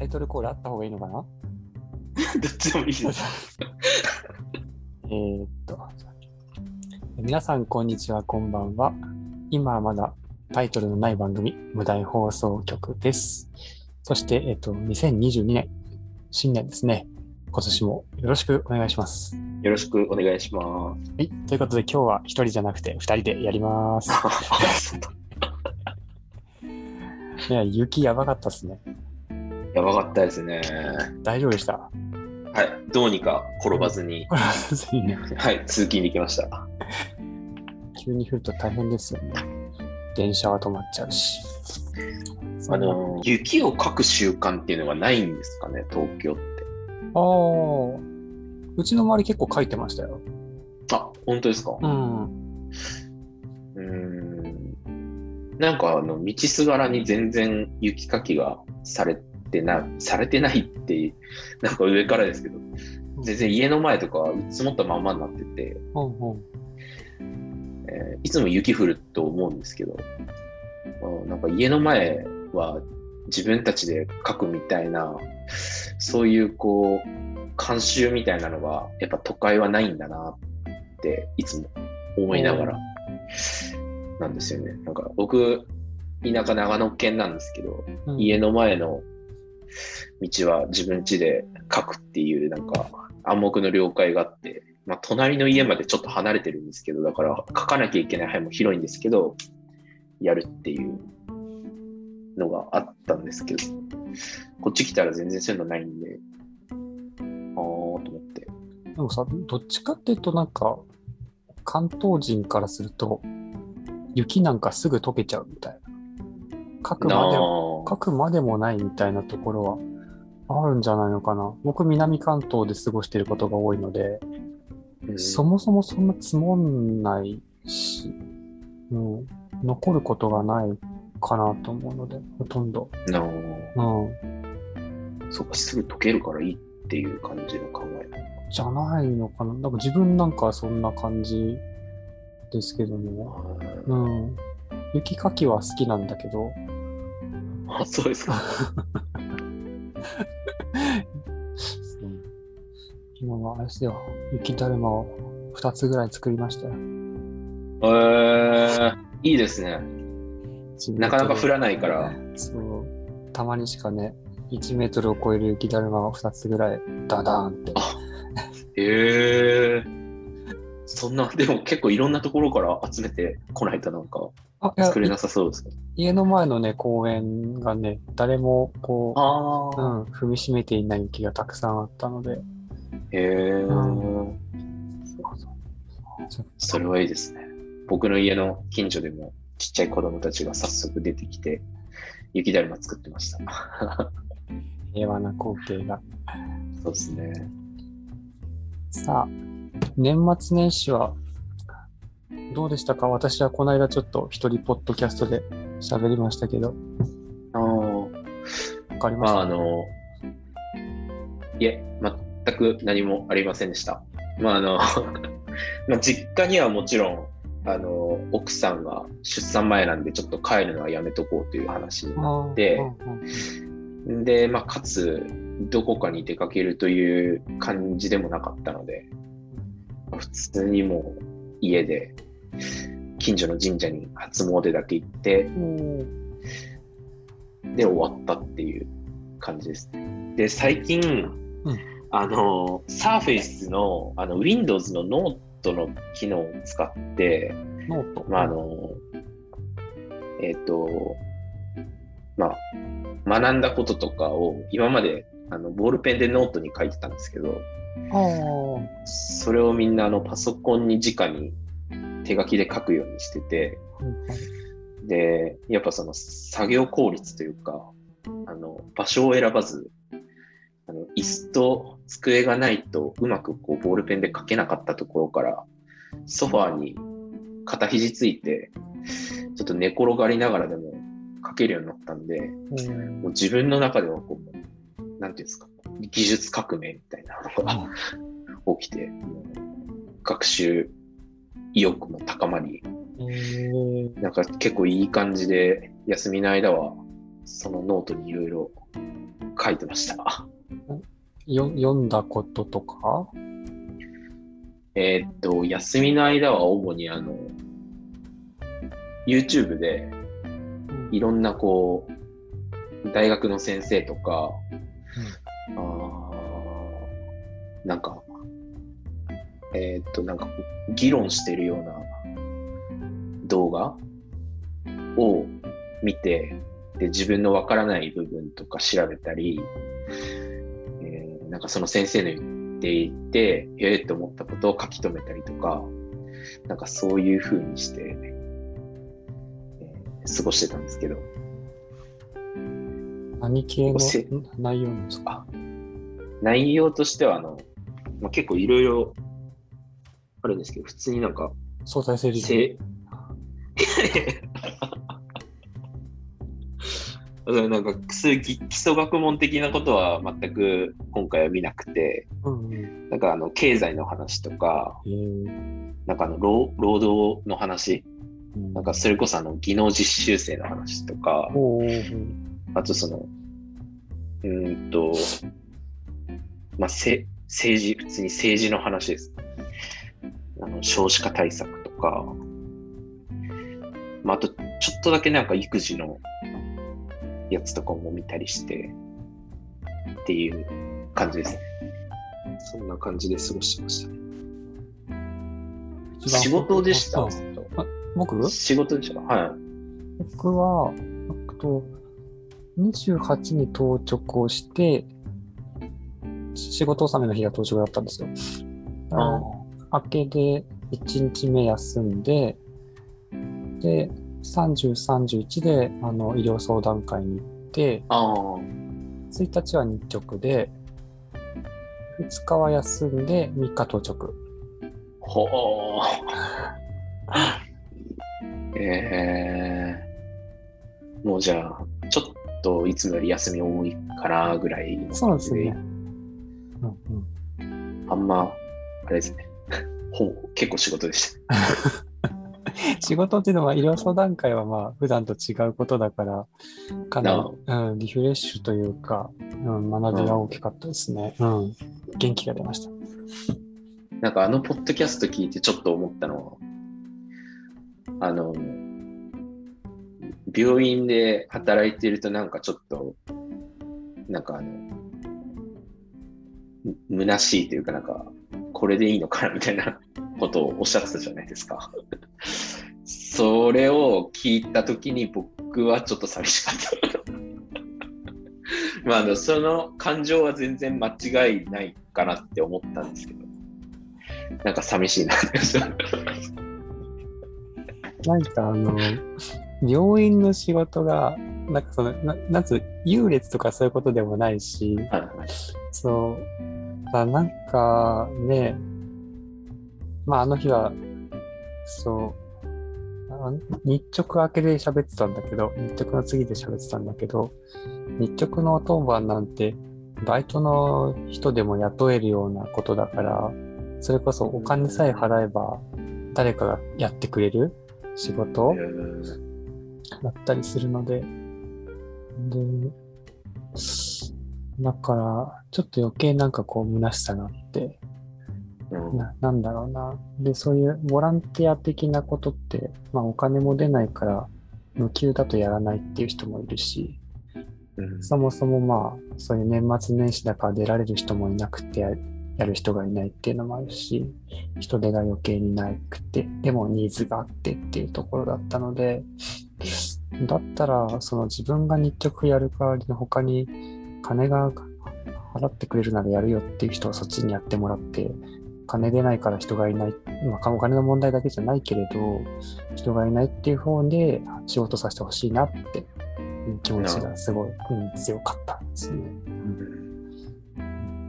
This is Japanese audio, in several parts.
タイトルコールあった方がいいのかな？どっちでもいいです。えーっと、皆さん、こんにちは、こんばんは。今はまだタイトルのない番組、無題放送局です。そして、えっと、2022年、新年ですね。今年もよろしくお願いします。よろしくお願いしまはい。ということで、今日は一人じゃなくて二人でやります。す。いや、雪やばかったっすね。やばかったですね。大丈夫でした？はい。どうにか転ばずに、はいいね。はい、通勤できました。急に降ると大変ですよね。電車は止まっちゃうし。あの、雪をかく習慣っていうのがないんですかね、東京って。ああ、うちの周り結構書いてましたよ。あ、本当ですか？うん。うーん。なんかあの、道すがらに全然雪かきがされてな、されてないって、なんか上からですけど、全然家の前とか積もったまんまになってて、うんうん。えーいつも雪降ると思うんですけど、うんなんか家の前は自分たちで書くみたいな、そういうこう、慣習みたいなのが、やっぱ都会はないんだなって、いつも思いながら、なんですよね。なんか僕、田舎長野県なんですけど、うん家の前の道は自分家で書くっていうなんか暗黙の了解があって、まあ、隣の家までちょっと離れてるんですけどだから書かなきゃいけない範囲も広いんですけどやるっていうのがあったんですけどこっち来たら全然そういうのないんであーと思ってでもさ、どっちかっていうとなんか、関東人からすると、雪なんかすぐ溶けちゃうみたい。書くまでも、な書くまでもないみたいなところはあるんじゃないのかな。僕、南関東で過ごしていることが多いので、うんそもそもそんな積もんないし、うん、残ることがないかなと思うので、ほとんど。なうん。そうかすぐ溶けるからいいっていう感じの考えじゃないのかな。なんか自分なんかはそんな感じですけどね。うん。雪かきは好きなんだけど、あそうですか。今はあれですよ、雪だるまを2つぐらい作りました。よ。えー、いいですね。なかなか降ららないから。そう、たまにしかね、1メートルを超える雪だるまが2つぐらいダダーンって。へえそんな、でも結構いろんなところから集めてこないとなんかあ作れなさそうですね。い家の前のね、公園がね、誰もこう、うん、踏みしめていない雪がたくさんあったので、へえ、うんそれはいいですね。僕の家の近所でもちっちゃい子供たちが早速出てきて、雪だるま作ってました。平和な光景が。そうですね。さあ、年末年始はどうでしたか？私はこの間ちょっと一人ポッドキャストで喋りましたけど、ああ、わかりままあした、あの、いえ、全く何もありませんでした。まああの、まあ実家にはもちろん、あの、奥さんが出産前なんでちょっと帰るのはやめとこうという話になあーでまあかつ、どこかに出かけるという感じでもなかったので、まあ普通にもう家で、近所の神社に初詣だけ行って、うんで終わったっていう感じですね。で、最近、うんあの、Surface のあの Windows のノートの機能を使って、ノート。まあ、あの、えっ、と、まあ、学んだこととかを今まであのボールペンでノートに書いてたんですけど、それをみんなあのパソコンに直に手書きで書くようにしてて、で、やっぱその作業効率というか、あの、場所を選ばず、あの、椅子と机がないとうまくこうボールペンで書けなかったところから、ソファーに肩肘ついて、ちょっと寝転がりながらでも書けるようになったんで、うん。もう自分の中ではこう、なんていうんですか、技術革命みたいなのが起きて、学習意欲も高まり、えー。なんか結構いい感じで、休みの間は、そのノートにいろいろ書いてました。よ読んだこととか？えーっと、休みの間は主にあの、YouTube でいろんなこう、大学の先生とか、なんか、えーっと、なんか議論してるような動画を見て、で自分のわからない部分とか調べたり、えーなんかその先生の言っていて、ええって思ったことを書き留めたりとか、なんかそういう風にして、えー過ごしてたんですけど、何系のせ内容ですか？内容としてはあの、まあ、結構いろいろあるんですけど、普通になんか、相対性理論。せ だからなんかそういう基基礎学問的なことは全く今回は見なくて、うんうん。なんかあの経済の話とか、なんかあの労労働の話、うんなんかそれこそあの技能実習生の話とか、あとその、うーんと、まあ、せ政治、普通に政治の話です。あの少子化対策とか、まあ、あとちょっとだけなんか育児のやつとかも見たりして、っていう感じですね。そんな感じで過ごしてました仕事でした？あ僕？仕事でしたはい。僕は、と、28に到着をして、仕事納めの日が到着だったんですよ。ああ明けで1日目休んで、で、30、31であの医療相談会に行って、ああ、1日は日直で、2日は休んで3日到着。ほー。えー、もうじゃあ、ちょっといつもより休み多いかなぐらいのそうですね。うんうんあんま、あれですね。ほう結構仕事でした。仕事っていうのは医療相談会はまあ普段と違うことだから、かなり、うん、リフレッシュというか、うん、学びが大きかったですね。うん。元気が出ました。なんかあのポッドキャスト聞いてちょっと思ったのは、あの、病院で働いているとなんかちょっと、なんかあの、む虚しいというかなんか、これでいいのかなみたいなことをおっしゃってたじゃないですか。それを聞いたときに僕はちょっと寂しかった。まああの、その感情は全然間違いないかなって思ったんですけど。なんか寂しいな。なんかあの、病院の仕事が、なんかその、ななんつう、優劣とかそういうことでもないし、はいはいそう、あなんかね、まああの日は、そう、あ日直明けで喋ってたんだけど、日直の次で喋ってたんだけど、日直の当番なんて、バイトの人でも雇えるようなことだから、それこそお金さえ払えば、誰かがやってくれる仕事えー。だったりするので、で、だから、ちょっと余計なんかこう、虚しさがあって、うん。ななんだろうな。で、そういうボランティア的なことって、まあお金も出ないから、無給だとやらないっていう人もいるし、うん。そもそもまあ、そういう年末年始だから出られる人もいなくてや、やる人がいないっていうのもあるし、人手が余計になくて、でもニーズがあってっていうところだったので、だったら、その自分が日直やる代わりに他に金が払ってくれるならやるよっていう人はそっちにやってもらって、金出ないから人がいない、まあ、お金の問題だけじゃないけれど、人がいないっていう方で仕事させてほしいなっていう気持ちがすごい、うん、強かったんですね。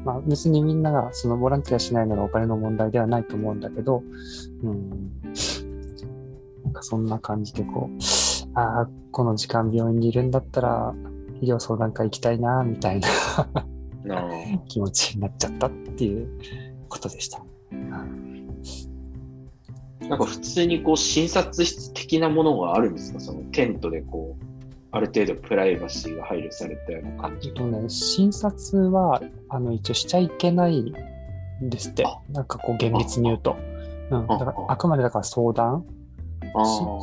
まあ別にみんながそのボランティアしないならお金の問題ではないと思うんだけど、うん、なんかそんな感じでこう、ああ、この時間病院にいるんだったら医療相談会行きたいな、みたいな 気持ちになっちゃったっていうことでした。なんか普通にこう診察室的なものがあるんですか？そのテントでこうある程度プライバシーが配慮されたような感じ。えっとね、診察はあの一応しちゃいけないんですってあ。なんかこう厳密に言うと。うん、だからああくまでだから相談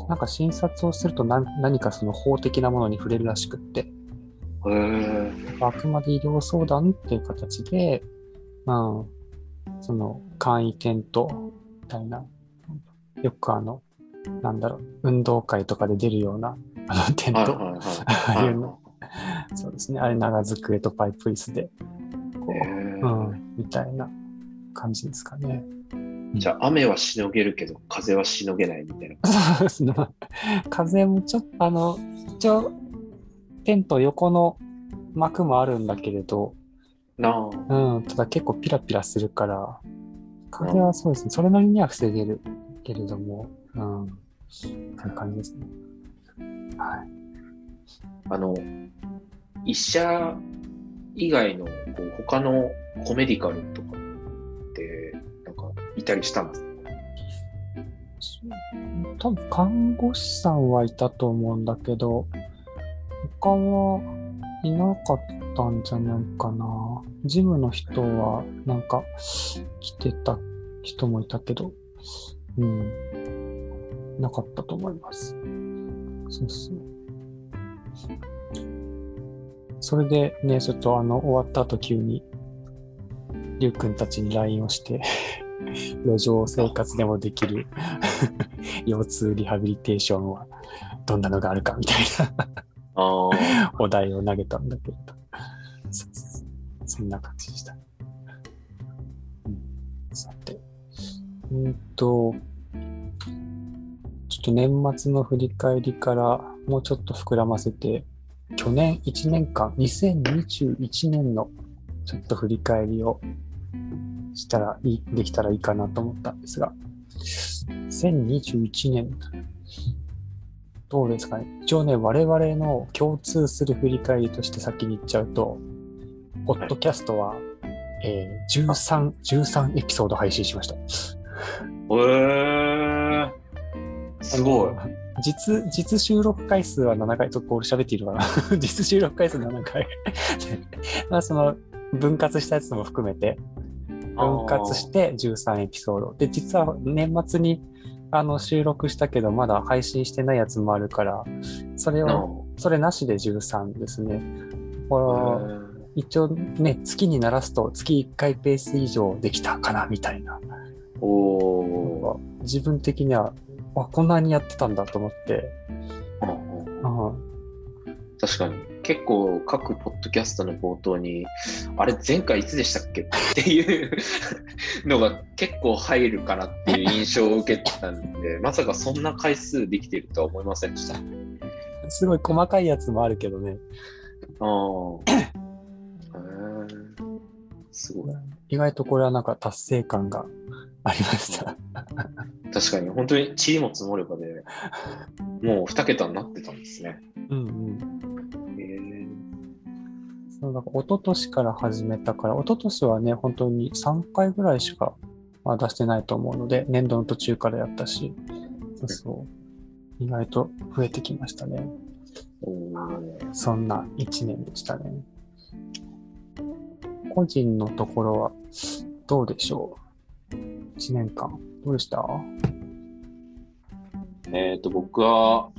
なんか診察をすると何何かその法的なものに触れるらしくって、あ。くまで医療相談っていう形で、うん、その簡易テントみたいな、よくあの、なんだろう、運動会とかで出るようなあのテント。ああいうの、そうですね、あれ長机とパイプ椅子で、こへう、えうん、みたいな感じですかね。じゃあ雨はしのげるけど風はしのげないみたいな。そうですね。風もちょっと、あの、一応、テント横の幕もあるんだけれど、なあ。うん、ただ結構ピラピラするから、風はそうですね、それなりには防げるけれども、うん、そういう感じですね。はい。あの、医者以外のこう他のコメディカルとかって、いたりしたんです多分看護師さんはいたと思うんだけど、他はいなかったんじゃないかな。ジムの人はなんか来てた人もいたけど、うん、なかったと思います。そうそう。それでね、ちょっとあの、終わった後急に、りゅうくんたちに LINE をして、路上生活でもできる 腰痛リハビリテーションはどんなのがあるかみたいな。お題を投げたんだけれど。そんな感じでした。うん、さて。うんと、ちょっと年末の振り返りからもうちょっと膨らませて、去年1年間、2021年のちょっと振り返りをしたらいい、できたらいいかなと思ったんですが、2021年、どうですかね。一応ね、我々の共通する振り返りとして先に言っちゃうと、ポッドキャストは、えー13、13エピソード配信しました。へえ。すごい。実、実収録回数は7回、ちょっと俺喋っているかな。実収録回数7回。まあその、分割したやつも含めて、分割して13エピソード。で、実は年末にあの収録したけど、まだ配信してないやつもあるから、それあを、それなしで13ですね。これー一応ね、月にならすと月1回ペース以上できたかな、みたいな。おお自分的には、あ、こんなにやってたんだと思って、うん、確かに。結構各ポッドキャストの冒頭に、あれ前回いつでしたっけ？っていうのが結構入るかなっていう印象を受けたんで、まさかそんな回数できているとは思いませんでした。すごい細かいやつもあるけどね、ああ。すごい。意外とこれはなんか達成感がありました。確かに、本当に塵も積もればで、もう2桁になってたんですね。うんうん。そうなんか一昨年から始めたから、一昨年はね、本当に3回ぐらいしか、まあ、出してないと思うので、年度の途中からやったし、そうそう。意外と増えてきましたね。そんな1年でしたね。個人のところはどうでしょう ?1 年間。どうでした？えっ、と、僕は、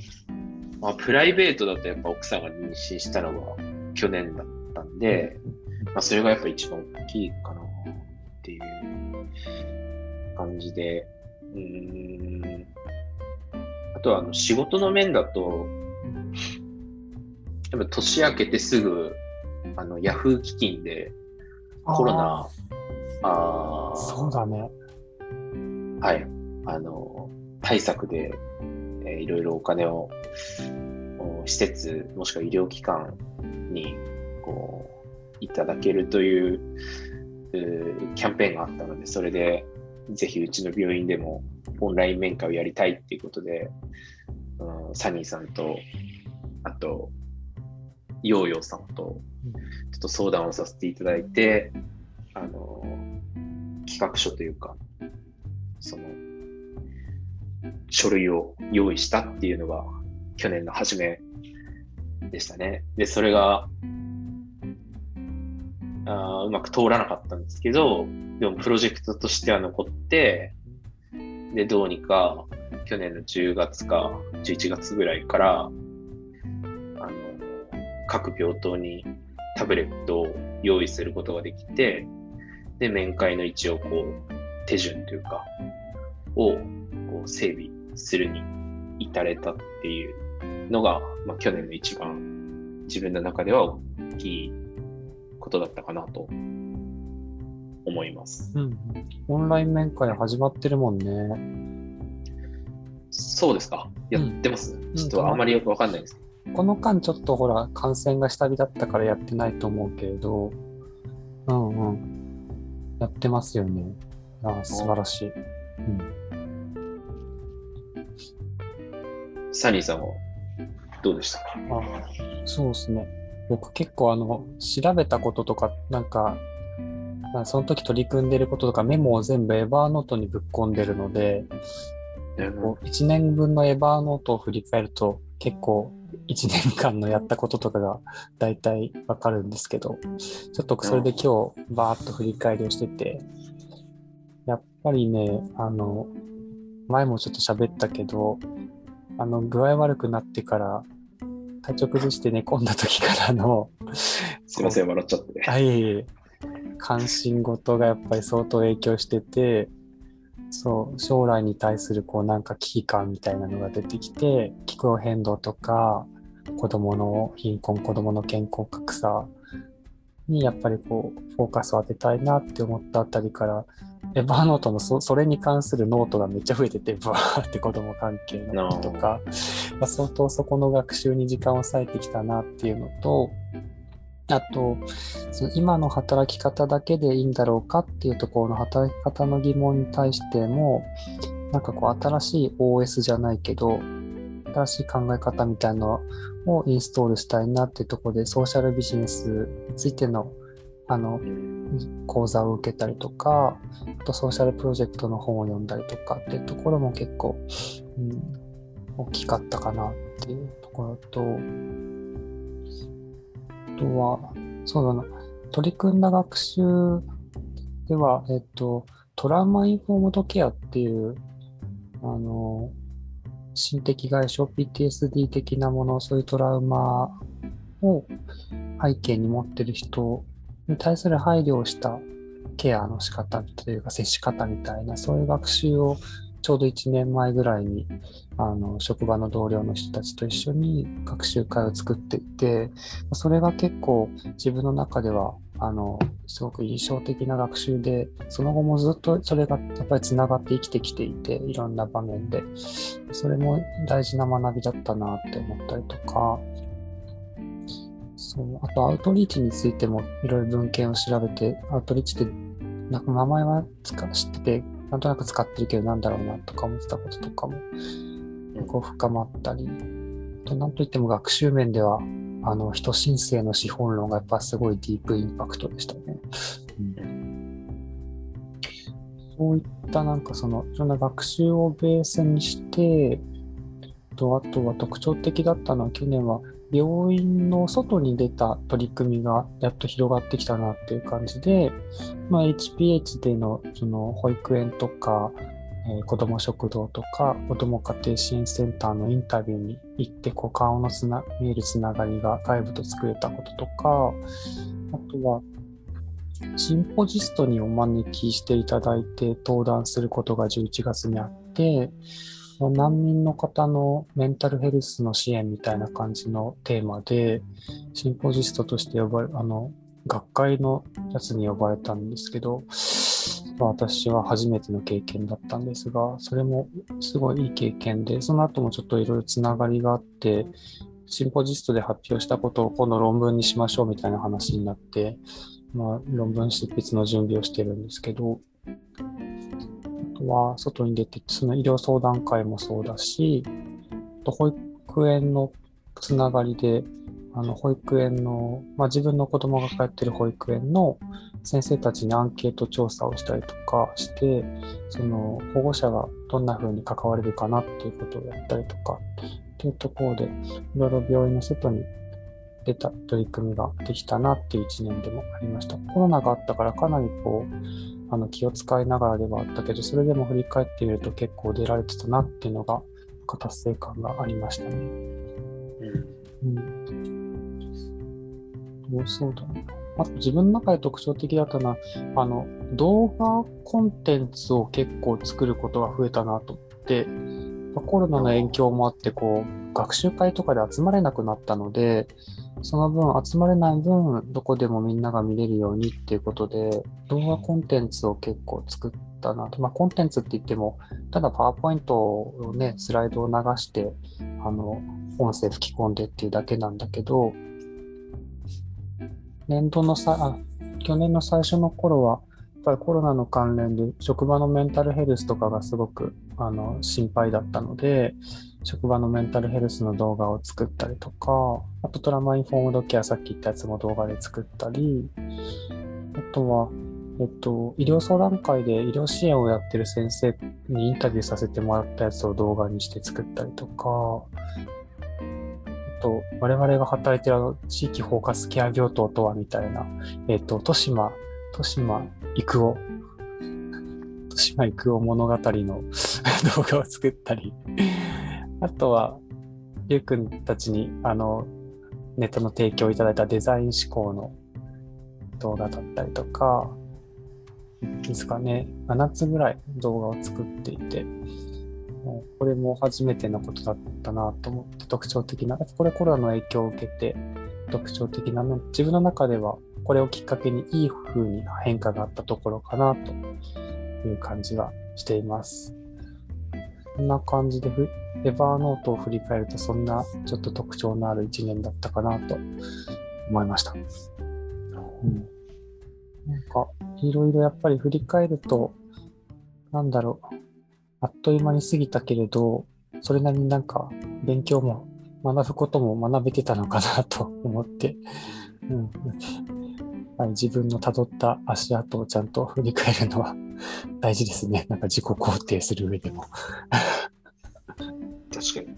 まあ、プライベートだとやっぱ奥さんが妊娠したのが去年だったんで、まあ、それがやっぱ一番大きいかなっていう感じで、うーん。あとはあの仕事の面だと、やっぱ年明けてすぐ、あの、ヤフー基金でコロナ、ああそうだね。はい。あの、対策で、えーいろいろお金を、お施設、もしくは医療機関に、こう、いただけるという、キャンペーンがあったので、それで、ぜひうちの病院でもオンライン面会をやりたいっていうことで、うん、サニーさんと、あと、ヨーヨーさんと、ちょっと相談をさせていただいて、あの、企画書というか、その、書類を用意したっていうのが、去年の初めでしたね。で、それが、あうまく通らなかったんですけど、でもプロジェクトとしては残って、で、どうにか去年の10月か11月ぐらいから、あの、各病棟にタブレットを用意することができて、で、面会の一応こう、手順というか、をこう整備するに至れたっていうのが、まあ、去年の一番自分の中では大きいことだったかなと思います。うん。オンライン面会始まってるもんね。そうですかやってます、ちょっとあんまりよくわかんないです。この間ちょっとほら、感染が下火だったからやってないと思うけれど、うんうん。やってますよね。ああ素晴らしい。うん。サニーさんはどうでしたか？あそうですね。僕結構あの、調べたこととか、なんか、まあその時取り組んでることとかメモを全部エバーノートにぶっ込んでるので、こう1年分のエバーノートを振り返ると結構1年間のやったこととかが大体わかるんですけど、ちょっとそれで今日バーッと振り返りをしてて、やっぱりね、あの、前もちょっと喋ったけど、あの、具合悪くなってから、体調崩して寝込んだ時からの、すいません、笑っちゃって。はい関心事がやっぱり相当影響してて、そう、将来に対するこうなんか危機感みたいなのが出てきて、気候変動とか、子供の貧困、子供の健康格差にやっぱりこう、フォーカスを当てたいなって思ったあたりから、 Evernote のそそれに関するノートがめっちゃ増えてて、バーって子供関係のとか、まあ、相当そこの学習に時間を割いてきたなっていうのと、あと、その今の働き方だけでいいんだろうかっていうところの働き方の疑問に対しても、なんかこう新しい OS じゃないけど、新しい考え方みたいなのをインストールしたいなっていうところで、ソーシャルビジネスについてのあの講座を受けたりとか、あとソーシャルプロジェクトの本を読んだりとかっていうところも結構、うん、大きかったかなっていうところと、あとは、そうだな、取り組んだ学習では、えっと、トラウマインフォームドケアっていう、あの、心的外傷 PTSD 的なもの、そういうトラウマを背景に持ってる人に対する配慮をしたケアの仕方というか接し方みたいな、そういう学習をちょうど1年前ぐらいにあの職場の同僚の人たちと一緒に学習会を作っていて、それが結構自分の中ではあのすごく印象的な学習で、その後もずっとそれがやっぱりつながって生きてきていて、いろんな場面で、それも大事な学びだったなって思ったりとか、そうあとアウトリーチについてもいろいろ文献を調べて、アウトリーチってなんか名前はつか知ってて、なんとなく使ってるけどなんだろうなとか思ってたこととかも、こう深まったり、あとなんといっても学習面では、あの、人申請の資本論がやっぱすごいディープインパクトでしたね。うん、そういったなんかその、いろんな学習をベースにして、とあとは特徴的だったのは去年は病院の外に出た取り組みがやっと広がってきたなっていう感じで、まあ、HPH でのその保育園とか、えー、子ども食堂とか子ども家庭支援センターのインタビューに行ってこう顔のつな見えるつながりが外部と作れたこととかあとはシンポジストにお招きしていただいて登壇することが11月にあってその難民の方のメンタルヘルスの支援みたいな感じのテーマで、シンポジストとして呼ばれ、あの、学会のやつに呼ばれたんですけど、私は初めての経験だったんですが、それもすごいいい経験で、その後もちょっといろいろつながりがあって、シンポジストで発表したことを今度論文にしましょうみたいな話になって、まあ、論文執筆の準備をしてるんですけど、は外に出て、その医療相談会もそうだし、と保育園のつながりで、あの保育園の、まあ、自分の子供が通っている保育園の先生たちにアンケート調査をしたりとかして、その保護者がどんな風に関われるかなっていうことをやったりとかっていうところで、いろいろ病院の外に出た取り組みができたなっていう1年でもありました。コロナがあったからかなりこう、あの気を使いながらではあったけど、それでも振り返ってみると結構出られてたなっていうのが、達成感がありましたね。うん。どうそうだね。あと自分の中で特徴的だったのは、あの、動画コンテンツを結構作ることが増えたなと思って、コロナの影響もあって、こう、学習会とかで集まれなくなったので、その分、集まれない分、どこでもみんなが見れるようにっていうことで、動画コンテンツを結構作ったなと。まあ、コンテンツって言っても、ただパワーポイントをね、スライドを流して、あの、音声吹き込んでっていうだけなんだけど、年度のさ、あ、去年の最初の頃は、っぱりコロナの関連で職場のメンタルヘルスとかがすごくあの心配だったので、職場のメンタルヘルスの動画を作ったりとか、あとトラマインフォームドケアさっき言ったやつも動画で作ったり、あとは、えっと、医療相談会で医療支援をやってる先生にインタビューさせてもらったやつを動画にして作ったりとか、あと、我々が働いてる地域包括ケア病棟とはみたいな、えっと、豊島、豊島育夫、豊島育夫物語の 動画を作ったり、あとは、りゅうくんたちに、あの、ネットの提供いただいたデザイン思考の動画だったりとか、ですかね、7つぐらい動画を作っていて、これも初めてのことだったなと思って特徴的な、これコロナの影響を受けて特徴的なの、自分の中ではこれをきっかけにいい風に変化があったところかなという感じがしています。こんな感じでエバーノートを振り返ると、そんなちょっと特徴のある一年だったかなと思いました。うん、なんか、いろいろやっぱり振り返ると、なんだろう、あっという間に過ぎたけれど、それなりになんか勉強も学ぶことも学べてたのかなと思って、うん、はい、自分の辿った足跡をちゃんと振り返るのは 大事ですね。なんか自己肯定する上でも確かに。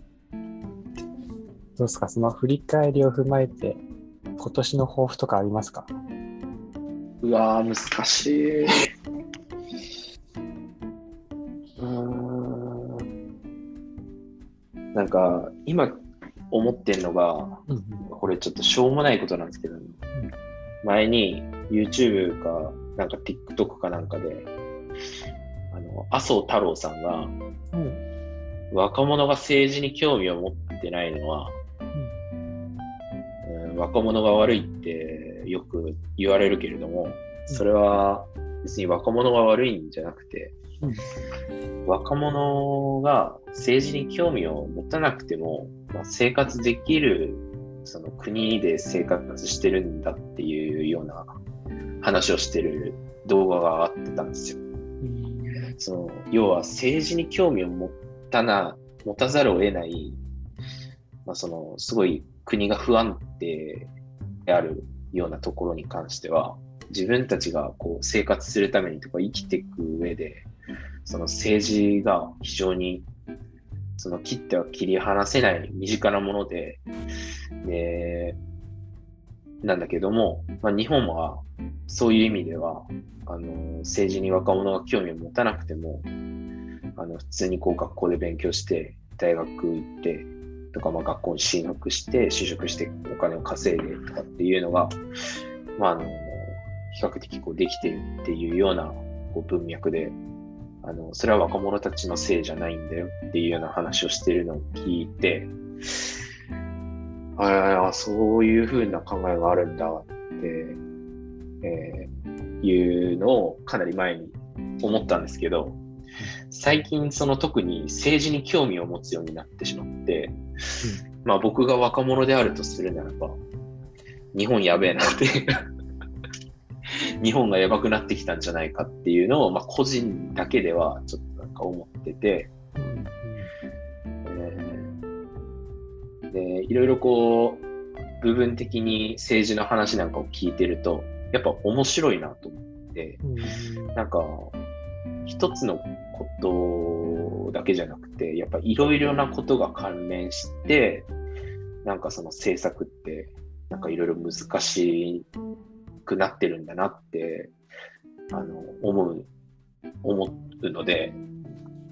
どうですか？その振り返りを踏まえて、今年の抱負とかありますか？うわ難しい。うん。なんか、今思ってんのが、うんうん、これちょっとしょうもないことなんですけど、うん、前に YouTube か、なんか TikTok かなんかで、あの、麻生太郎さんが、うん。若者が政治に興味を持ってないのは、うん、若者が悪いってよく言われるけれども、それは別に若者が悪いんじゃなくて、うん、若者が政治に興味を持たなくても、まあ、生活できるその国で生活してるんだっていうような話をしてる動画があってたんですよ。うん、その要は政治に興味を持たな、持たざるを得ない、まあ、その、すごい国が不安定であるようなところに関しては、自分たちがこう生活するためにとか生きていく上で、その政治が非常にその切っては切り離せない身近なもので、で、なんだけども、まあ、日本はそういう意味では、あの政治に若者が興味を持たなくても、あの普通にこう学校で勉強して、大学行って、とか、まあ、学校に進学して、就職してお金を稼いでとかっていうのが、まあ、あの、比較的こうできているっていうようなこう文脈で、あの、それは若者たちのせいじゃないんだよっていうような話をしてるのを聞いて、ああ、そういうふうな考えがあるんだって、えー、いうのをかなり前に思ったんですけど、最近その特に政治に興味を持つようになってしまって、うん、まあ僕が若者であるとするならば、日本やべえなって 日本がやばくなってきたんじゃないかっていうのを、まあ個人だけではちょっとなんか思ってて、うんえー、で、いろいろこう、部分的に政治の話なんかを聞いてると、やっぱ面白いなと思って、うん、なんか、一つのことだけじゃなくて、やっぱいろいろなことが関連して、なんかその政策って、なんかいろいろ難しくなってるんだなって、あの、思う、思うので、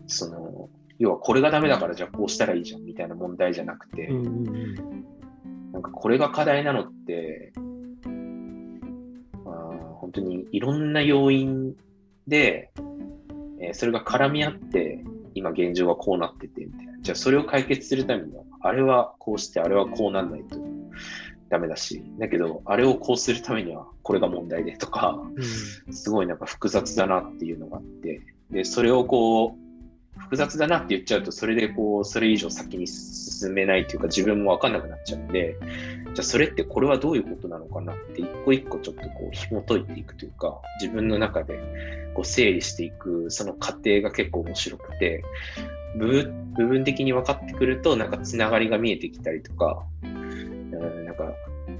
その、要はこれがダメだからじゃあこうしたらいいじゃんみたいな問題じゃなくて、うんうんうん。なんかこれが課題なのって、あー本当にいろんな要因で、えーそれが絡み合って、今現状がこうなっててみたいな。じゃあそれを解決するためには、あれはこうして、あれはこうなんないとダメだし、だけど、あれをこうするためにはこれが問題でとか、すごいなんか複雑だなっていうのがあって、で、それをこう、複雑だなって言っちゃうと、それでこう、それ以上先に進めないというか、自分もわかんなくなっちゃうんで、じゃあそれってこれはどういうことなのかなって、一個一個ちょっとこう、紐解いていくというか、自分の中でこう整理していく、その過程が結構面白くて、部分部分的に分かってくると、なんかつながりが見えてきたりとか、うん、なんか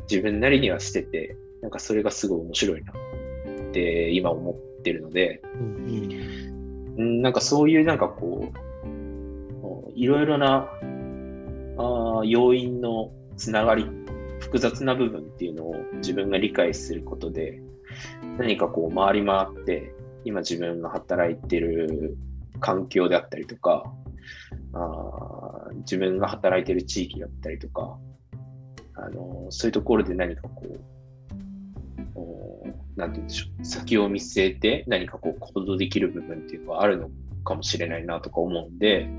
自分なりにはしてて、なんかそれがすごい面白いな。って今思ってるので、うんうんなんかそういうなんかこう、いろいろなあ要因のつながり、複雑な部分っていうのを自分が理解することで、何かこう回り回って、今自分が働いてる環境であったりとか、あ自分が働いてる地域だったりとか、あのそういうところで何かこう、おなんて言うんでしょう、先を見据えて何かこう行動できる部分っていうのはあるのかもしれないなとか思うんで、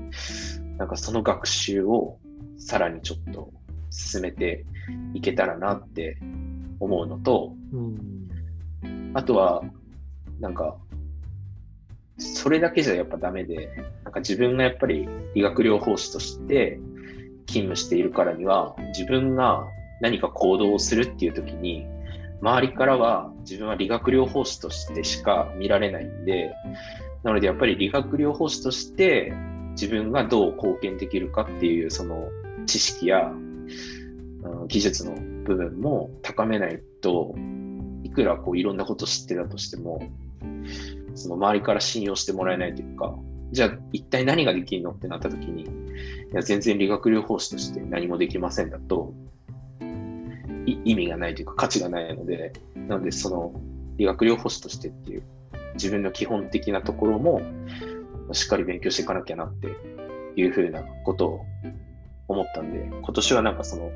なんかその学習をさらにちょっと進めていけたらなって思うのと、うん。あとは、なんか、それだけじゃやっぱダメで、なんか自分がやっぱり理学療法士として勤務しているからには、自分が何か行動をするっていう時に、周りからは自分は理学療法士としてしか見られないんで、なのでやっぱり理学療法士として自分がどう貢献できるかっていうその知識や、うん技術の部分も高めないと、いくらこういろんなこと知ってたとしても、その周りから信用してもらえないというか、じゃあ一体何ができるのってなった時に、いや全然理学療法士として何もできませんだと、意味がないというか価値がないので、なのでその理学療法士としてっていう自分の基本的なところもしっかり勉強していかなきゃなっていうふうなことを思ったんで、今年はなんかその、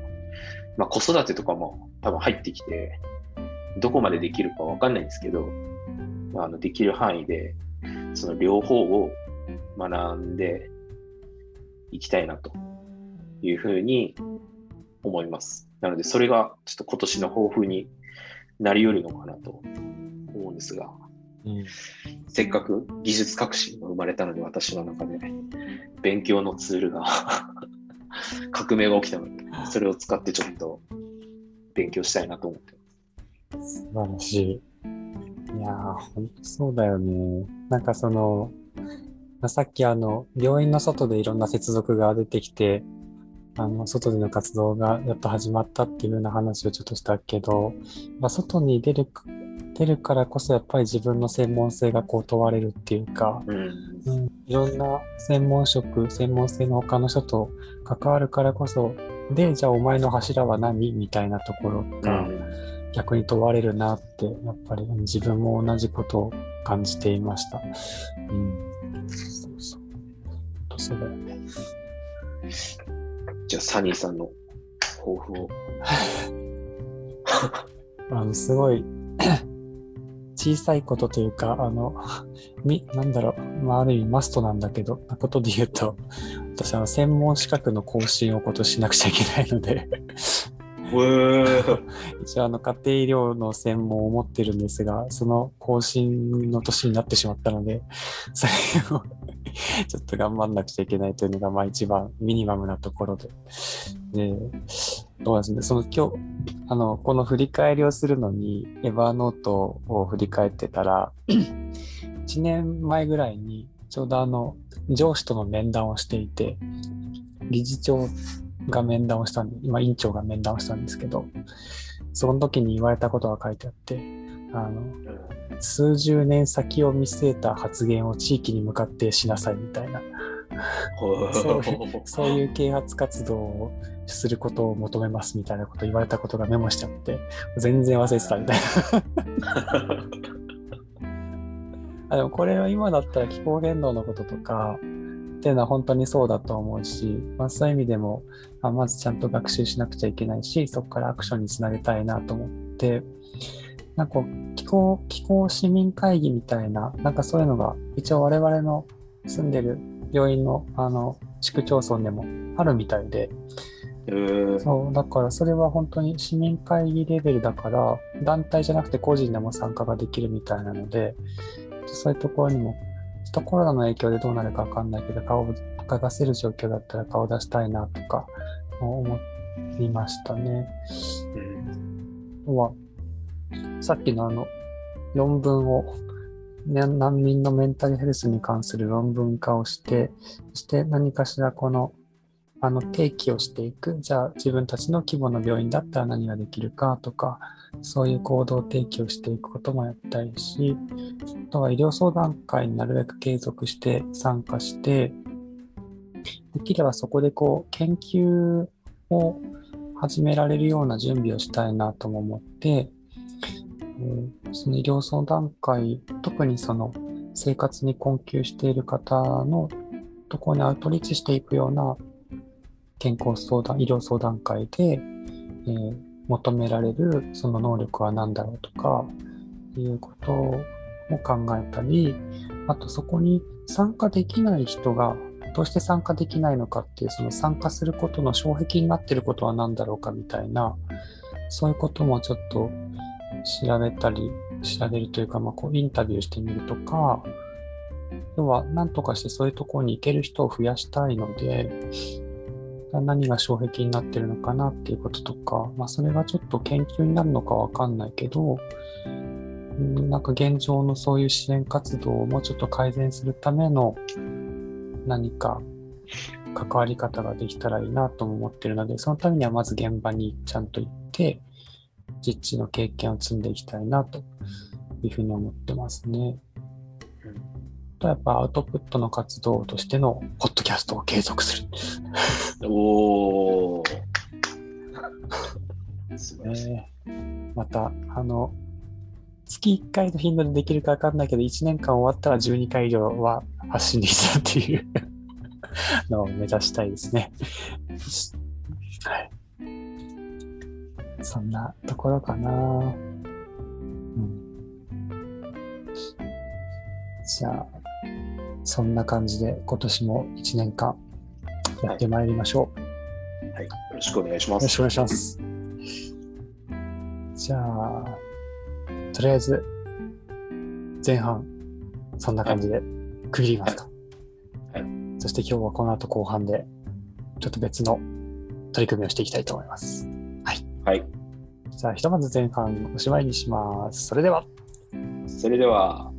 まあ子育てとかも多分入ってきて、どこまでできるかわかんないんですけど、まあ、あのできる範囲で、その両方を学んでいきたいなというふうに思います。なので、それがちょっと今年の抱負になり得るのかなと思うんですが、うんせっかく技術革新が生まれたので、私の中で、勉強のツールが 革命が起きたので、それを使ってちょっと勉強したいなと思ってます。素晴らしい。いやー、ほんとそうだよね。なんかその、まあさっきあの、病院の外でいろんな接続が出てきて、あの、外での活動がやっと始まったっていうような話をちょっとしたけど、まあ、外に出る、出るからこそやっぱり自分の専門性がこう問われるっていうか、うん。うん、いろんな専門職、専門性の他の人と関わるからこそ、で、じゃあお前の柱は何？みたいなところが、逆に問われるなって、やっぱりうん自分も同じことを感じていました。うん。そうだよね。じゃあ、サニーさんの抱負を。あの、すごい、小さいことというか、あの、み、なんだろう、まあ、ある意味マストなんだけど、なことで言うと、私、あの、専門資格の更新を今年しなくちゃいけないので、一応あの家庭医療の専門を持ってるんですが、その更新の年になってしまったので、それを ちょっと頑張んなくちゃいけないというのがまあ一番ミニマムなところで。で、そうですね、その今日、あの、この振り返りをするのに、エヴァーノートを振り返ってたら、1年前ぐらいにちょうどあの、上司との面談をしていて、理事長が面談をしたんで、今、委員長が面談をしたんですけど、その時に言われたことが書いてあって、あの、数十年先を見据えた発言を地域に向かってしなさいみたいな。そう そういう啓発活動をすることを求めますみたいなこと言われたことがメモしちゃって、全然忘れてたみたいな。あでもこれは今だったら気候変動のこととかっていうのは本当にそうだと思うし、まあ、そういう意味でもあまずちゃんと学習しなくちゃいけないしそこからアクションにつなげたいなと思ってなんか気候気候市民会議みたいななんかそういうのが一応我々の住んでる病院のあの市区町村でもあるみたいで、そうだからそれは本当に市民会議レベルだから団体じゃなくて個人でも参加ができるみたいなのでそういうところにもちょっとコロナの影響でどうなるかわかんないけど顔が出せる状況だったら顔出したいなとか思いましたね。うん、はさっきのあの論文を難民のメンタルヘルスに関する論文化をして、そして何かしらこのあの提起をしていく、じゃあ自分たちの規模の病院だったら何ができるかとか、そういう行動提起をしていくこともやったいし、あとは医療相談会になるべく継続して参加して、できればそこでこう研究を始められるような準備をしたいなとも思って、その医療相談会、特にその生活に困窮している方のところにアウトリーチしていくような健康相談、医療相談会で、えー、求められるその能力は何だろうとかいうことも考えたり、あとそこに参加できない人がどうして参加できないのかっていうその参加することの障壁になってることは何だろうかみたいなそういうこともちょっと調べたり、調べるというか、まあ、こうインタビューしてみるとか、要は何とかしてそういうところに行ける人を増やしたいので、何が障壁になってるのかなっていうこととか、まあ、それがちょっと研究になるのかわかんないけど、なんか現状のそういう支援活動をもうちょっと改善するための何か関わり方ができたらいいなとも思ってるので、そのためにはまず現場にちゃんと行って、実地の経験を積んでいきたいなというふうに思ってますね。うん、とやっぱアウトプットの活動としてのポッドキャストを継続する。おお。ね、また、あの、月1回の頻度でできるか分かんないけど、1年間終わったら12回以上は発信できたっていうのを目指したいですね。はい。そんなところかな。うん。じゃあ、そんな感じで今年も1年間やってまいりましょう。はい、はい、よろしくお願いします。よろしくお願いします。じゃあ、とりあえず、前半、そんな感じで区切りますか。はい。はい、そして今日はこの後後半で、ちょっと別の取り組みをしていきたいと思います。はい。はい。じゃあ、ひとまず前半おしまいにします。それでは。それでは。